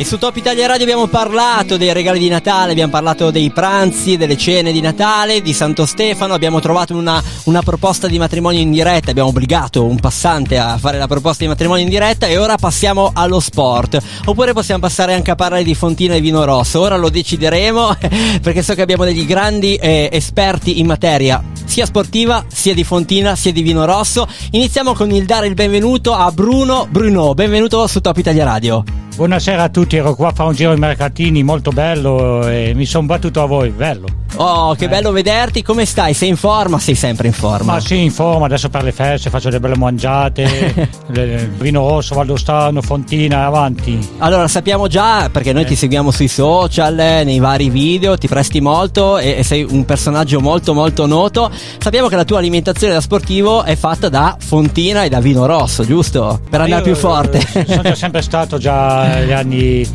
E su Top Italia Radio abbiamo parlato dei regali di Natale, abbiamo parlato dei pranzi, delle cene di Natale, di Santo Stefano, abbiamo trovato una, una, proposta di matrimonio in diretta, abbiamo obbligato un passante a fare la proposta di matrimonio in diretta e ora passiamo allo sport. Oppure possiamo passare anche a parlare di Fontina e vino rosso, ora lo decideremo perché so che abbiamo degli grandi eh, esperti in materia sia sportiva, sia di Fontina, sia di vino rosso. Iniziamo con il dare il benvenuto a Bruno Bruno, benvenuto su Top Italia Radio. Buonasera a tutti, ero qua a fare un giro ai mercatini, molto bello e mi sono battuto a voi, bello. Oh, che eh. bello vederti, come stai? Sei in forma? Sei sempre in forma? Ma sì, in forma, adesso per le feste faccio delle belle mangiate, vino rosso, Valdostano, Fontina, avanti. Allora sappiamo già, perché noi eh. ti seguiamo sui social, nei vari video, ti presti molto e, e, sei un personaggio molto molto noto. Sappiamo che la tua alimentazione da sportivo è fatta da Fontina e da vino rosso, giusto? Per andare più forte. Sono sempre stato già negli anni,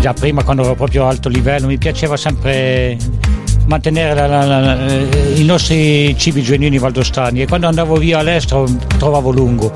già prima quando ero proprio a alto livello, mi piaceva sempre mantenere la, la, la, i nostri cibi genuini valdostani e quando andavo via all'estero trovavo lungo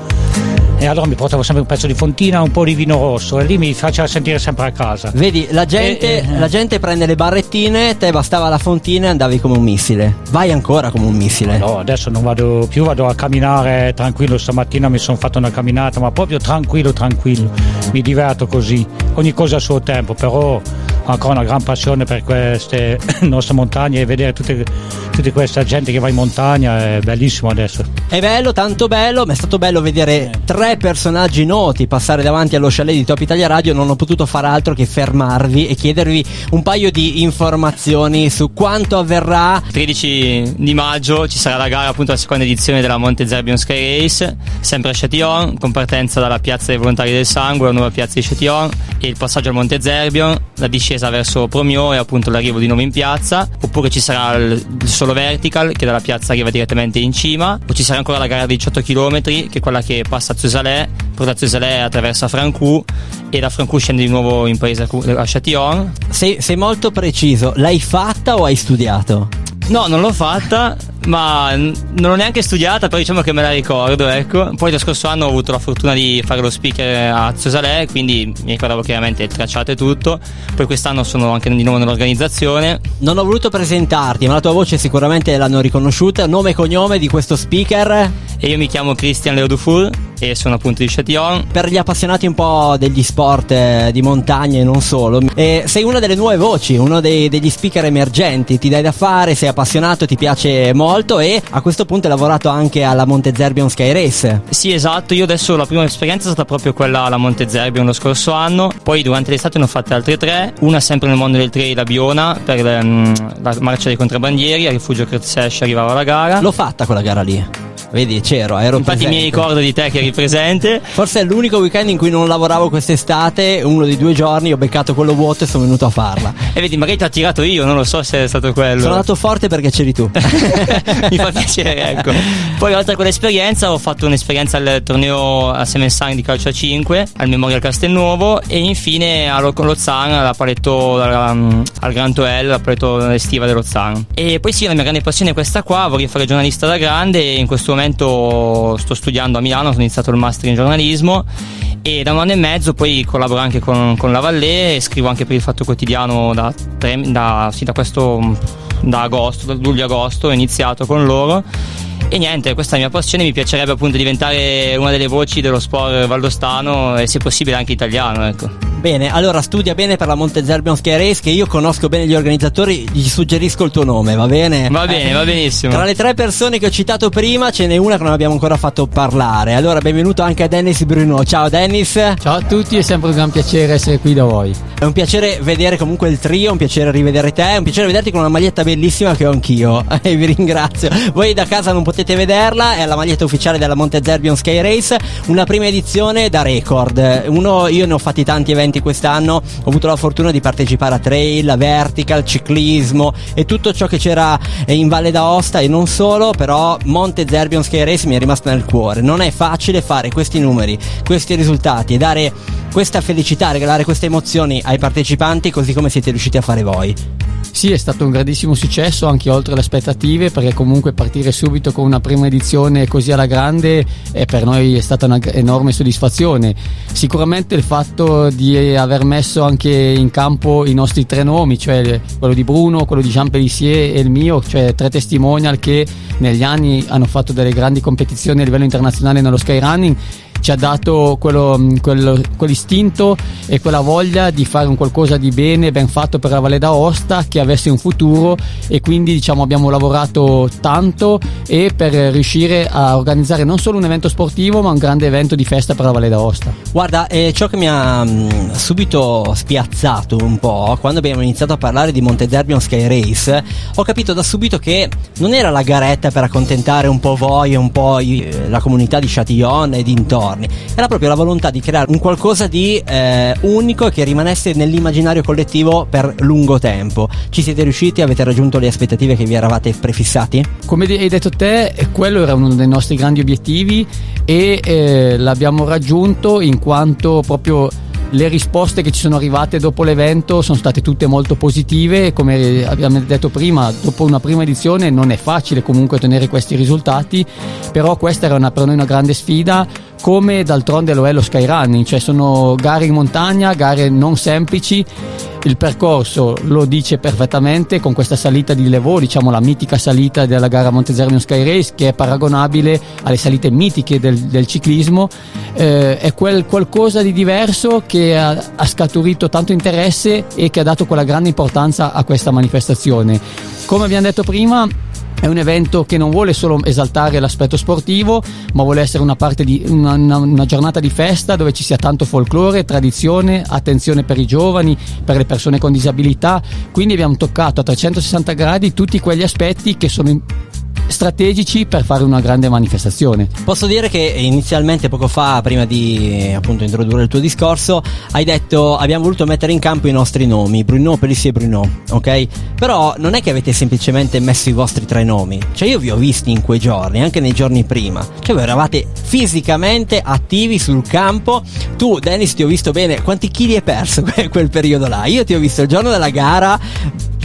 e allora mi portavo sempre un pezzo di fontina, un po' di vino rosso e lì mi faceva sentire sempre a casa. Vedi, la gente, e, e, la gente prende le barrettine, te bastava la fontina e andavi come un missile. Vai ancora come un missile. No, adesso non vado più, vado a camminare tranquillo. Stamattina mi sono fatto una camminata, ma proprio tranquillo, tranquillo. Mi diverto così. Ogni cosa a suo tempo, però ancora una gran passione per queste nostre montagne e vedere tutte, tutte questa gente che va in montagna è bellissimo adesso. È bello, tanto bello, ma è stato bello vedere tre personaggi noti passare davanti allo chalet di Top Italia Radio. Non ho potuto fare altro che fermarvi e chiedervi un paio di informazioni su quanto avverrà. 13 di maggio ci sarà la gara, appunto, la seconda edizione della Monte Zerbion Sky Race, sempre a Châtillon, con partenza dalla piazza dei volontari del sangue, la nuova piazza di Châtillon, e il passaggio al Monte Zerbion, la discesa verso Promio e appunto l'arrivo di nuovo in piazza. Oppure ci sarà il, solo vertical, che dalla piazza arriva direttamente in cima. O ci sarà ancora la gara di 18 km, che è quella che passa a Zusalè, poi da Zusalè attraversa Francù e da Francù scende di nuovo in paese a Châtillon. Sei, sei molto preciso, l'hai fatta o hai studiato? No, non l'ho fatta, ma non l'ho neanche studiata, però diciamo che me la ricordo, ecco. Poi lo scorso anno ho avuto la fortuna di fare lo speaker a Zosalè, quindi mi ricordavo chiaramente il tracciato e tutto. Poi quest'anno sono anche di nuovo nell'organizzazione. Non ho voluto presentarti, ma la tua voce sicuramente l'hanno riconosciuta. Nome e cognome di questo speaker? E io mi chiamo Christian Leo Dufour e sono appunto di Châtillon. Per gli appassionati un po' degli sport eh, di montagna e non solo, eh, sei una delle nuove voci, uno dei, degli speaker emergenti, ti dai da fare, sei appassionato, ti piace molto e a questo punto hai lavorato anche alla Monte Zerbion Sky Race. Sì, esatto, io adesso la prima esperienza è stata proprio quella alla Monte Zerbion lo scorso anno, poi durante l'estate ne ho fatte altre tre, una sempre nel mondo del trail a Biona per le, um, la marcia dei contrabbandieri, a Rifugio Crezesh arrivava la gara. L'ho fatta quella gara lì. Vedi, c'ero, ero Infatti presente. mi ricordo di te che eri presente. Forse è l'unico weekend in cui non lavoravo quest'estate, uno di due giorni, ho beccato quello vuoto e sono venuto a farla. E vedi, magari ti ho tirato io, non lo so se è stato quello. Sono andato forte perché c'eri tu. mi fa piacere, ecco. Poi oltre a quell'esperienza ho fatto un'esperienza al torneo a Semensang di calcio a 5, al Memorial Castelnuovo e infine a Lozan, alla paletto, al Gran Toel, la paletto estiva dello Zan. E poi sì, la mia grande passione è questa qua, vorrei fare giornalista da grande e in questo momento sto studiando a Milano, ho iniziato il master in giornalismo e da un anno e mezzo poi collaboro anche con, con la Vallée e scrivo anche per il Fatto Quotidiano da, da, sì, da questo da agosto, da luglio-agosto ho iniziato con loro e niente, questa è la mia passione, mi piacerebbe appunto diventare una delle voci dello sport valdostano e se possibile anche italiano, ecco. Bene, allora studia bene per la Monte Zerbion Ski Race che io conosco bene gli organizzatori, gli suggerisco il tuo nome, va bene? Va bene, eh, va benissimo. Tra le tre persone che ho citato prima ce n'è una che non abbiamo ancora fatto parlare. Allora, benvenuto anche a Dennis Bruno. Ciao Dennis. Ciao a tutti, è sempre un gran piacere essere qui da voi. È un piacere vedere comunque il trio, è un piacere rivedere te, è un piacere vederti con una maglietta bellissima che ho anch'io. E vi ringrazio. Voi da casa non potete vederla, è la maglietta ufficiale della Monte Zerbion Sky Race, una prima edizione da record. Uno, io ne ho fatti tanti eventi quest'anno ho avuto la fortuna di partecipare a trail, a vertical, ciclismo e tutto ciò che c'era in Valle d'Aosta e non solo, però Monte Zerbion Sky Race mi è rimasto nel cuore. Non è facile fare questi numeri, questi risultati e dare questa felicità, regalare queste emozioni ai partecipanti così come siete riusciti a fare voi. Sì, è stato un grandissimo successo anche oltre le aspettative perché comunque partire subito con una prima edizione così alla grande eh, per noi è stata un'enorme soddisfazione. Sicuramente il fatto di aver messo anche in campo i nostri tre nomi, cioè quello di Bruno, quello di Jean Pellissier e il mio, cioè tre testimonial che negli anni hanno fatto delle grandi competizioni a livello internazionale nello skyrunning ci ha dato quello, quello, quell'istinto e quella voglia di fare un qualcosa di bene, ben fatto per la Valle d'Aosta che avesse un futuro e quindi diciamo, abbiamo lavorato tanto e per riuscire a organizzare non solo un evento sportivo ma un grande evento di festa per la Valle d'Aosta. Guarda, eh, ciò che mi ha mh, subito spiazzato un po' quando abbiamo iniziato a parlare di Monte Zerbion Sky Race, ho capito da subito che non era la garetta per accontentare un po' voi e un po' i, la comunità di Châtillon e dintorni giorni. Era proprio la volontà di creare un qualcosa di eh, unico che rimanesse nell'immaginario collettivo per lungo tempo. Ci siete riusciti? Avete raggiunto le aspettative che vi eravate prefissati? Come hai detto te, quello era uno dei nostri grandi obiettivi e eh, l'abbiamo raggiunto in quanto proprio le risposte che ci sono arrivate dopo l'evento sono state tutte molto positive, come abbiamo detto prima, dopo una prima edizione non è facile comunque ottenere questi risultati, però questa era una, per noi una grande sfida come d'altronde lo è lo skyrunning, cioè sono gare in montagna, gare non semplici. Il percorso lo dice perfettamente con questa salita di Levaux, diciamo la mitica salita della gara Montezermio Sky Race che è paragonabile alle salite mitiche del, del ciclismo. Eh, è quel qualcosa di diverso che ha, ha scaturito tanto interesse e che ha dato quella grande importanza a questa manifestazione. Come abbiamo detto prima, è un evento che non vuole solo esaltare l'aspetto sportivo, ma vuole essere una, di, una, una, giornata di festa dove ci sia tanto folklore, tradizione, attenzione per i giovani, per le persone con disabilità. Quindi abbiamo toccato a 360 gradi tutti quegli aspetti che sono strategici per fare una grande manifestazione. Posso dire che inizialmente poco fa, prima di appunto introdurre il tuo discorso, hai detto abbiamo voluto mettere in campo i nostri nomi, Bruno, Pelissier e Bruno, ok? Però non è che avete semplicemente messo i vostri tre nomi, cioè io vi ho visti in quei giorni, anche nei giorni prima, cioè voi eravate fisicamente attivi sul campo, tu Dennis ti ho visto bene, quanti chili hai perso quel periodo là? Io ti ho visto il giorno della gara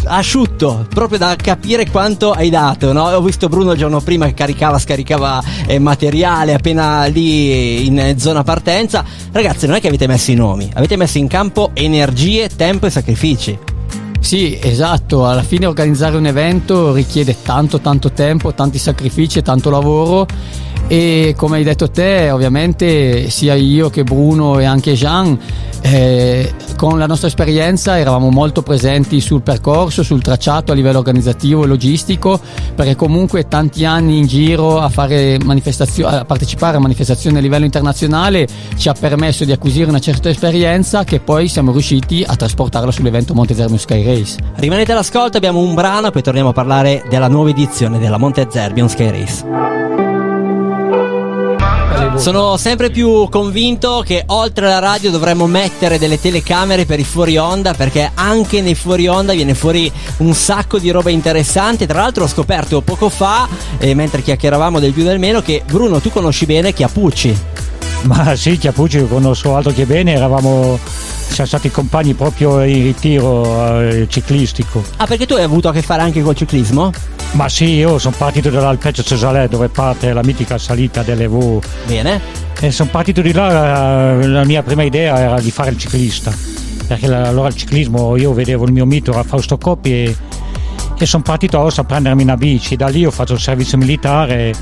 asciutto, proprio da capire quanto hai dato. No? Ho visto Bruno il giorno prima che caricava, scaricava eh, materiale appena lì in zona partenza. Ragazzi, non è che avete messo i nomi, avete messo in campo energie, tempo e sacrifici. Sì, esatto, alla fine organizzare un evento richiede tanto tanto tempo, tanti sacrifici e tanto lavoro e come hai detto te ovviamente sia io che Bruno e anche Jean eh, con la nostra esperienza eravamo molto presenti sul percorso, sul tracciato a livello organizzativo e logistico perché comunque tanti anni in giro a, a partecipare a manifestazioni a livello internazionale ci ha permesso di acquisire una certa esperienza che poi siamo riusciti a trasportarla sull'evento Monte Zermio Sky Race. Rimanete all'ascolto, abbiamo un brano poi torniamo a parlare della nuova edizione della Monte Zerbion Sky Race. Sono sempre più convinto che oltre alla radio dovremmo mettere delle telecamere per i fuori onda perché anche nei fuori onda viene fuori un sacco di roba interessante. Tra l'altro ho scoperto poco fa, eh, mentre chiacchieravamo del più del meno, che Bruno tu conosci bene Chiapucci. Ma sì, Chiapucci lo conosco altro che bene, eravamo siamo stati compagni proprio in ritiro eh, ciclistico. Ah, perché tu hai avuto a che fare anche col ciclismo? Ma sì, io sono partito dall'Alpeggio Cesalè dove parte la mitica salita delle V. Bene. E sono partito di là, la mia prima idea era di fare il ciclista. Perché allora il ciclismo, io vedevo il mio mito a Fausto Coppi e, e sono partito a Ossa a prendermi una bici. Da lì ho fatto il servizio militare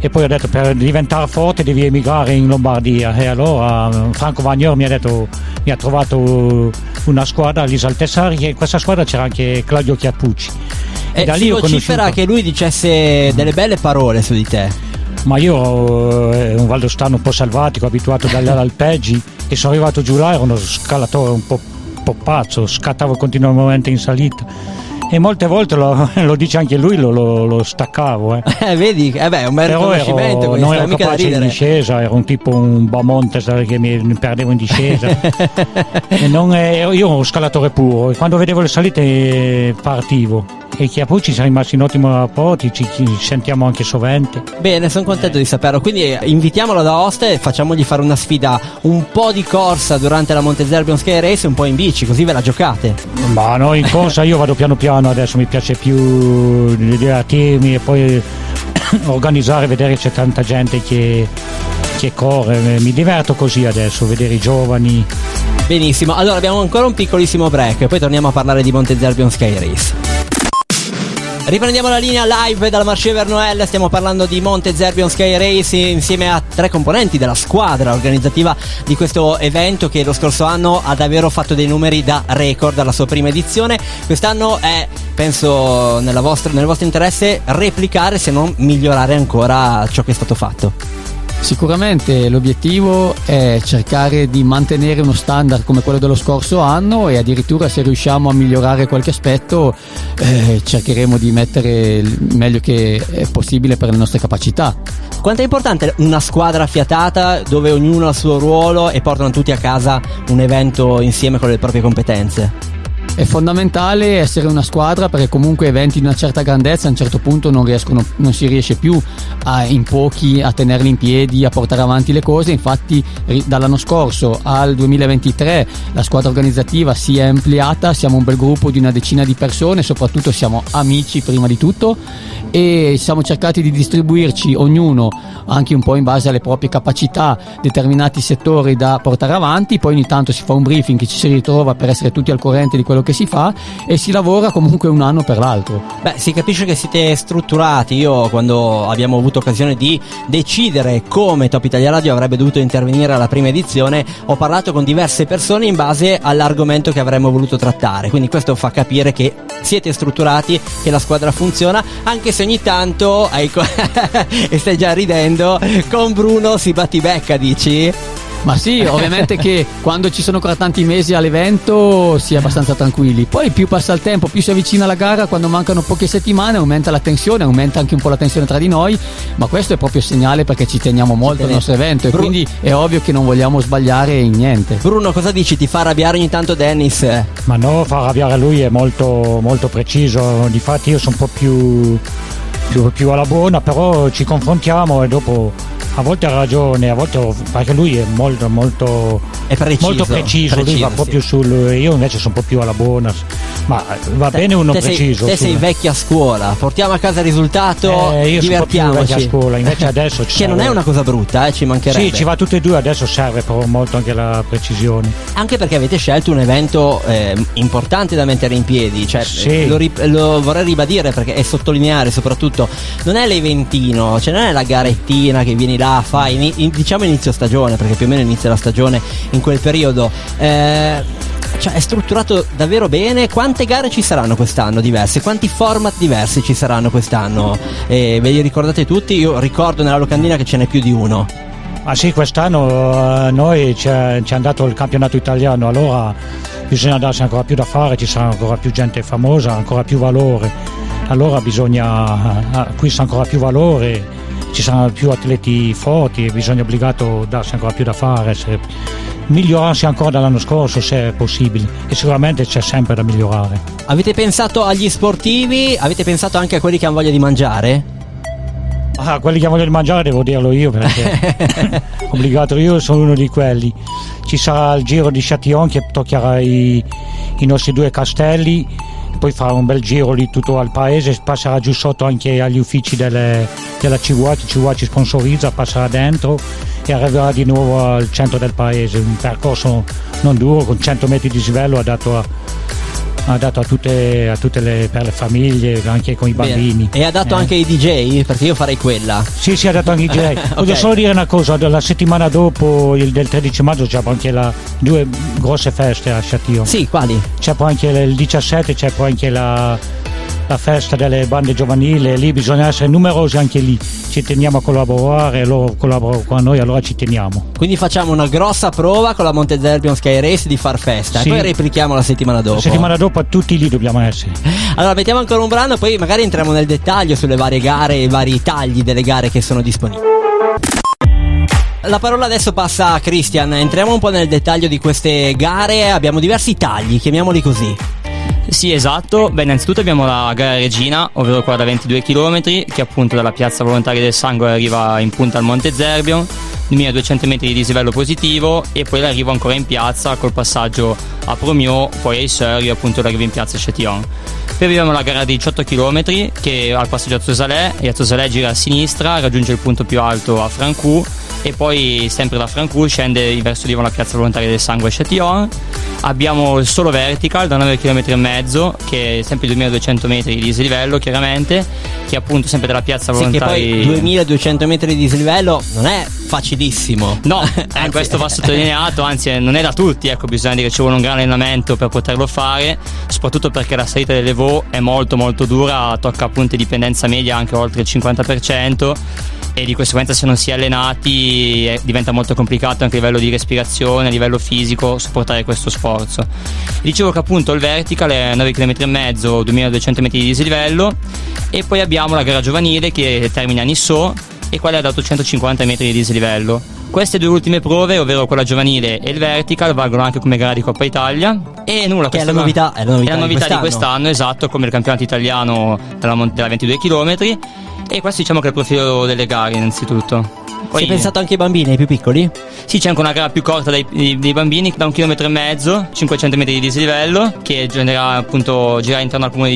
e poi ho detto per diventare forte devi emigrare in Lombardia e allora Franco Vagnor mi ha detto mi ha trovato una squadra all'Isaltessari e in questa squadra c'era anche Claudio Chiappucci e, e da lì ho conosciuto che lui dicesse delle belle parole su di te ma io eh, un valdostano un po' salvatico abituato dagli alpeggi e sono arrivato giù là ero uno scalatore un po', po pazzo scattavo continuamente in salita e molte volte lo, lo dice anche lui, lo, lo, lo staccavo. Eh. eh vedi, eh beh, un bel Però riconoscimento. Ero, non ero capace in discesa, ero un tipo un bamonte che mi, mi perdevo in discesa. non, eh, io ero un scalatore puro e quando vedevo le salite partivo. E che poi ci siamo rimasti in ottimo rapporto, ci, ci sentiamo anche sovente. Bene, sono contento di saperlo. Quindi eh, invitiamolo da Oste e facciamogli fare una sfida, un po' di corsa durante la Monte Zerbion Sky Race e un po' in bici, così ve la giocate. Ma no, in corsa io vado piano piano, adesso mi piace più divertirmi e poi organizzare, vedere c'è tanta gente che, che corre, mi diverto così adesso, vedere i giovani. Benissimo, allora abbiamo ancora un piccolissimo break, poi torniamo a parlare di Monte Zerbion Sky Race. Riprendiamo la linea live dalla Marche Vernoel, stiamo parlando di Monte Zerbion Sky Race insieme a tre componenti della squadra organizzativa di questo evento che lo scorso anno ha davvero fatto dei numeri da record alla sua prima edizione. Quest'anno è, penso, vostra, nel vostro interesse replicare se non migliorare ancora ciò che è stato fatto. Sicuramente l'obiettivo è cercare di mantenere uno standard come quello dello scorso anno e addirittura se riusciamo a migliorare qualche aspetto eh, cercheremo di mettere il meglio che è possibile per le nostre capacità. Quanto è importante una squadra fiatata dove ognuno ha il suo ruolo e portano tutti a casa un evento insieme con le proprie competenze? È fondamentale essere una squadra perché comunque eventi di una certa grandezza a un certo punto non, riescono, non si riesce più a, in pochi a tenerli in piedi, a portare avanti le cose. Infatti dall'anno scorso al 2023 la squadra organizzativa si è ampliata, siamo un bel gruppo di una decina di persone, soprattutto siamo amici prima di tutto e siamo cercati di distribuirci ognuno anche un po' in base alle proprie capacità determinati settori da portare avanti, poi ogni tanto si fa un briefing che ci si ritrova per essere tutti al corrente di quello che si fa e si lavora comunque un anno per l'altro. Beh, si capisce che siete strutturati. Io quando abbiamo avuto occasione di decidere come Top Italia Radio avrebbe dovuto intervenire alla prima edizione, ho parlato con diverse persone in base all'argomento che avremmo voluto trattare. Quindi questo fa capire che siete strutturati, che la squadra funziona, anche se ogni tanto, ecco, e stai già ridendo, con Bruno si battibecca, dici? Ma sì, ovviamente che quando ci sono ancora tanti mesi all'evento si è abbastanza tranquilli. Poi più passa il tempo, più si avvicina la gara, quando mancano poche settimane aumenta la tensione, aumenta anche un po' la tensione tra di noi, ma questo è proprio segnale perché ci teniamo molto al nostro evento e Bru- quindi è ovvio che non vogliamo sbagliare in niente. Bruno, cosa dici? Ti fa arrabbiare ogni tanto Dennis? Ma no, fa arrabbiare lui è molto, molto preciso, difatti io sono un po' più, più, più alla buona, però ci confrontiamo e dopo a volte ha ragione, a volte perché lui è molto molto è preciso, molto preciso, preciso lui va sì. proprio sul io invece sono un po' più alla buona. Ma va te, bene uno te preciso. Sei, te sei vecchia scuola, portiamo a casa il risultato, eh, io divertiamoci. Sono scuola, invece adesso Che non è una cosa brutta, eh, ci mancherebbe. Sì, ci va tutte e due, adesso serve però molto anche la precisione. Anche perché avete scelto un evento eh, importante da mettere in piedi, cioè sì. lo, lo, vorrei ribadire perché è sottolineare soprattutto non è l'eventino, cioè non è la garettina che vieni là, fai in, diciamo inizio stagione, perché più o meno inizia la stagione in quel periodo. Eh, cioè è strutturato davvero bene. Quante gare ci saranno quest'anno diverse? Quanti format diversi ci saranno quest'anno? E ve li ricordate tutti? Io ricordo nella locandina che ce n'è più di uno. Ah sì, quest'anno uh, noi ci è dato il campionato italiano, allora bisogna darsi ancora più da fare, ci sarà ancora più gente famosa, ancora più valore. Allora bisogna uh, acquistare ancora più valore ci saranno più atleti forti e bisogna obbligato darsi ancora più da fare, se, migliorarsi ancora dall'anno scorso se è possibile e sicuramente c'è sempre da migliorare. Avete pensato agli sportivi? Avete pensato anche a quelli che hanno voglia di mangiare? Ah, quelli che hanno voglia di mangiare devo dirlo io perché obbligato io sono uno di quelli. Ci sarà il giro di Châtillon che toccherà i, i nostri due castelli poi farà un bel giro lì tutto al paese, passerà giù sotto anche agli uffici delle, della CVA, CVA ci sponsorizza, passerà dentro e arriverà di nuovo al centro del paese, un percorso non duro con 100 metri di svello adatto a, adatto a tutte, a tutte le, per le famiglie, anche con i bambini. Bene. E adatto eh. anche ai DJ? Perché io farei quella. Sì, sì, adatto anche ai DJ. okay. Voglio solo dire una cosa, la settimana dopo, il del 13 maggio, c'è anche la, due grosse feste a Châtillon. Sì, quali? C'è poi anche il 17, c'è poi anche la la festa delle bande giovanili, lì bisogna essere numerosi anche lì, ci teniamo a collaborare, loro collaborano con noi, allora ci teniamo. Quindi facciamo una grossa prova con la Monte Zerbion Sky Race di far festa sì. e poi replichiamo la settimana dopo. La settimana dopo tutti lì dobbiamo essere. Allora mettiamo ancora un brano, poi magari entriamo nel dettaglio sulle varie gare e i vari tagli delle gare che sono disponibili. La parola adesso passa a Christian, entriamo un po' nel dettaglio di queste gare, abbiamo diversi tagli, chiamiamoli così. Sì, esatto. Beh, innanzitutto abbiamo la gara regina, ovvero quella da 22 km, che appunto dalla piazza volontaria del sangue arriva in punta al Monte Zerbion, 2200 metri di dislivello positivo e poi l'arrivo ancora in piazza col passaggio a Promio, poi ai Surrey, appunto l'arrivo in piazza a Chetillon. Poi abbiamo la gara di 18 km che al passaggio a Tosalè e a Tosalè gira a sinistra, raggiunge il punto più alto a Francou e poi sempre da Francou scende verso Livo la piazza volontaria del sangue a Chatillon. Abbiamo il solo vertical da 9 km e mezzo che è sempre 2200 metri di dislivello chiaramente che è appunto sempre della piazza Sì, che volontaria poi 2200 metri di dislivello non è facilissimo. No, eh, questo va sottolineato, anzi eh, non è da tutti, ecco, bisogna dire che ci vuole un gran allenamento per poterlo fare, soprattutto perché la salita delle Vaux è molto molto dura, tocca appunto dipendenza media anche oltre il 50% e di conseguenza se non si è allenati eh, diventa molto complicato anche a livello di respirazione, a livello fisico sopportare questo sforzo. Dicevo che appunto il vertical è 9 km e mezzo, 2200 metri di dislivello e poi abbiamo la gara giovanile che termina a Nisso e quella è da 850 metri di dislivello. Queste due ultime prove, ovvero quella giovanile e il vertical, valgono anche come gara di Coppa Italia. E nulla, Che è questa la novità- è la novità di di quest'anno. quest'anno, esatto, come il campionato italiano della, della 22 km. E questo diciamo che è il profilo delle gare, innanzitutto. Hai pensato anche ai bambini, ai più piccoli? Sì, c'è anche una gara più corta dei, dei- dei bambini, da un chilometro e mezzo, 500 metri di dislivello, che genera appunto girare intorno al comune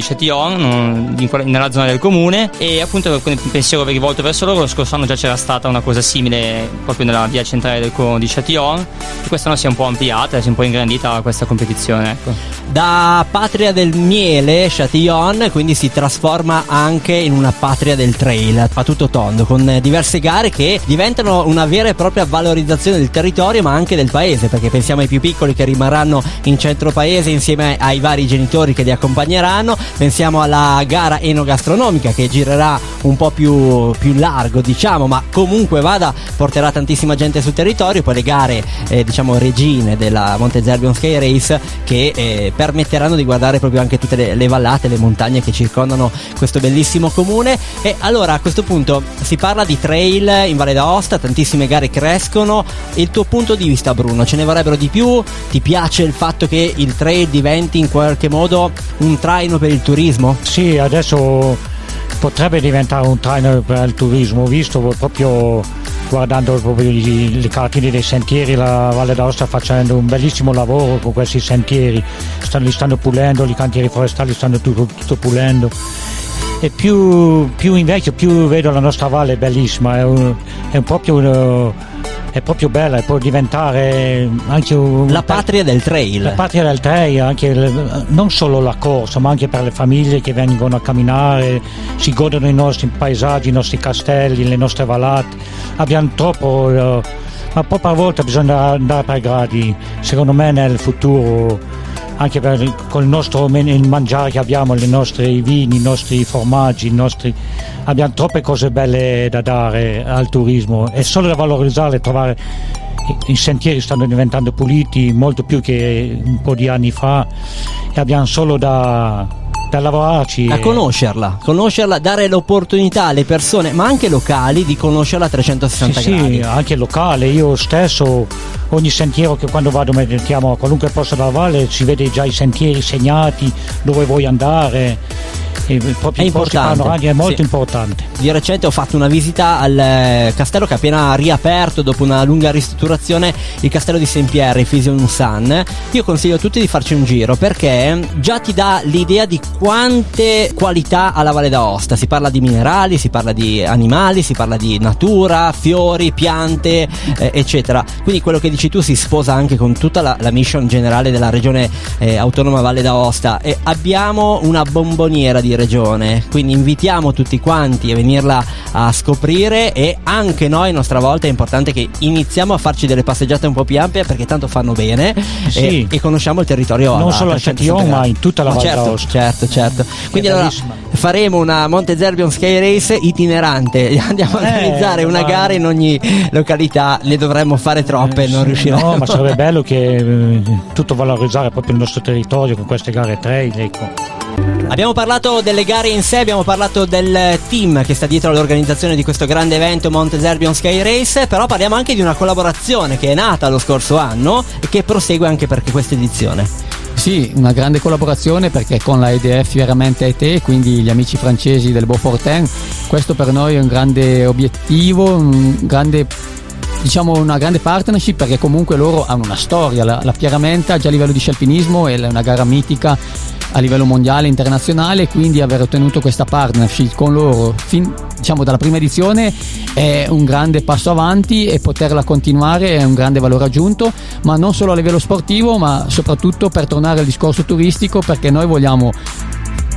di quella- nella zona del comune, e appunto con il pensiero rivolto verso loro, lo scorso anno già c'era stata una cosa simile proprio nella via centrale del comune di Chetillon, e quest'anno si è un po' ampliata, si è un po' ingrandita questa competizione, ecco. Da patria del miele, Chatillon, quindi si trasforma anche in una patria del trail a tutto tondo, con diverse gare che diventano una vera e propria valorizzazione del territorio, ma anche del paese, perché pensiamo ai più piccoli che rimarranno in centro paese insieme ai vari genitori che li accompagneranno, pensiamo alla gara enogastronomica che girerà un po' più, più largo, diciamo, ma comunque vada, porterà tantissima gente sul territorio, poi le gare, eh, diciamo, regine della Monte Zerbion Sky Race che eh, permetteranno di guardare proprio anche tutte le, le vallate, le montagne che circondano questo bellissimo comune. E allora a questo punto si parla di trail in Valle d'Aosta, tantissime gare crescono. Il tuo punto di vista, Bruno, ce ne vorrebbero di più? Ti piace il fatto che il trail diventi in qualche modo un traino per il turismo? Sì, adesso potrebbe diventare un traino per il turismo, visto proprio guardando proprio le cartine dei sentieri, la Valle d'Aosta sta facendo un bellissimo lavoro con questi sentieri, stanno, li stanno pulendo, i cantieri forestali stanno tutto, tutto pulendo. E più, più invecchio, più vedo la nostra valle bellissima, è, un- è un proprio, un- è proprio bella, e può diventare anche un, La patria del trail. la patria del trail, anche non solo la corsa, ma anche per le famiglie che vengono a camminare, si godono i nostri paesaggi, i nostri castelli, le nostre vallate. Abbiamo troppo, eh, ma proprio a volte bisogna andare per gradi. Secondo me nel futuro, anche per, con il nostro il mangiare che abbiamo, i nostri vini, i nostri formaggi, i nostri, abbiamo troppe cose belle da dare al turismo. È solo da valorizzare, trovare i sentieri stanno diventando puliti molto più che un po' di anni fa e abbiamo solo da, da lavorarci. A e- conoscerla, conoscerla, dare l'opportunità alle persone, ma anche locali, di conoscerla a 360 Sì, gradi. sì, anche locale, io stesso ogni sentiero che quando vado mettiamo a qualunque posto della valle si vede già i sentieri segnati, dove vuoi andare, e proprio È importante, è molto sì. importante. Di recente ho fatto una visita al eh, castello che ha appena riaperto dopo una lunga ristrutturazione, il castello di Saint-Pierre, il Fision Sun. Io consiglio a tutti di farci un giro perché già ti dà l'idea di quante qualità ha la Valle d'Aosta. Si parla di minerali, si parla di animali, si parla di natura, fiori, piante, eh, eccetera. Quindi quello che dici tu si sposa anche con tutta la, la mission generale della regione eh, autonoma Valle d'Aosta e abbiamo una bomboniera di regione, quindi invitiamo tutti quanti a venirla a scoprire e anche noi a nostra volta è importante che iniziamo a farci delle passeggiate un po' più ampie perché tanto fanno bene Sì. e, e conosciamo il territorio Non a solo a 360 Chatillon, ma in tutta la Ma Val certo, d'Aosta. certo, certo. Quindi allora faremo una Monte Zerbion Sky Race itinerante, andiamo a Eh, organizzare una ma- gara in ogni località, ne dovremmo fare troppe, non riusciremo. No, ma sarebbe bello che eh, tutto valorizzare proprio il nostro territorio con queste gare trail. Ecco. Abbiamo parlato delle gare in sé, abbiamo parlato del team che sta dietro all'organizzazione di questo grande evento Monte Zerbion Sky Race, però parliamo anche di una collaborazione che è nata lo scorso anno e che prosegue anche per questa edizione. Sì, una grande collaborazione perché con la EDF veramente te, quindi gli amici francesi del Beaufortin, questo per noi è un grande obiettivo, un grande diciamo una grande partnership perché comunque loro hanno una storia, la, la Pieramenta già a livello di scialpinismo è una gara mitica a livello mondiale, internazionale, quindi aver ottenuto questa partnership con loro fin, diciamo, dalla prima edizione è un grande passo avanti e poterla continuare è un grande valore aggiunto, ma non solo a livello sportivo, ma soprattutto per tornare al discorso turistico, perché noi vogliamo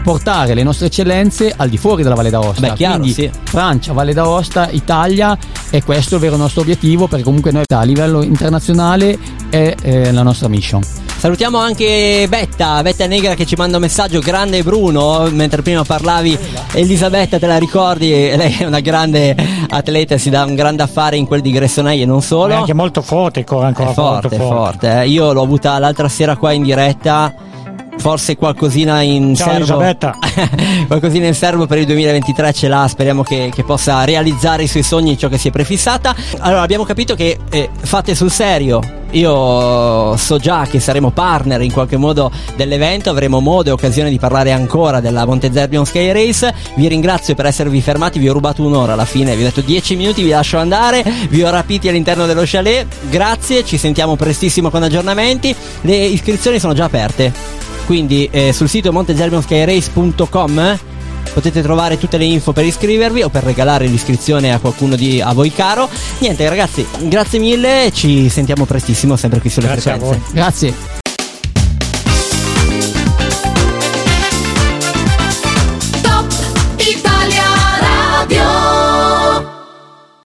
portare le nostre eccellenze al di fuori della Valle d'Aosta. Beh, chiaro, Quindi sì. Francia, Valle d'Aosta, Italia e questo è il vero nostro obiettivo perché comunque noi a livello internazionale è eh, la nostra mission. Salutiamo anche Betta, Betta Negra che ci manda un messaggio, grande Bruno, mentre prima parlavi Elisabetta te la ricordi, lei è una grande atleta, si dà un grande affare in quel di Gressonei e non È solo. anche molto forte, ancora È forte, molto è forte. eh. Io l'ho avuta l'altra sera qua in diretta. Forse qualcosina in Ciao, serbo. Qualcosina in serbo per il 2023 ce l'ha. Speriamo che, che possa realizzare i suoi sogni ciò che si è prefissata. Allora, abbiamo capito che eh, fate sul serio. Io so già che saremo partner in qualche modo dell'evento, avremo modo e occasione di parlare ancora della Monte Zerbion Sky Race. Vi ringrazio per esservi fermati, vi ho rubato un'ora alla fine, vi ho detto 10 minuti, vi lascio andare, vi ho rapiti all'interno dello chalet. Grazie, ci sentiamo prestissimo con aggiornamenti. Le iscrizioni sono già aperte. Quindi eh, sul sito montezerbionskyrace.com potete trovare tutte le info per iscrivervi o per regalare l'iscrizione a qualcuno di a voi caro. Niente ragazzi, grazie mille, ci sentiamo prestissimo sempre qui sulle Grazie frequenze. Grazie.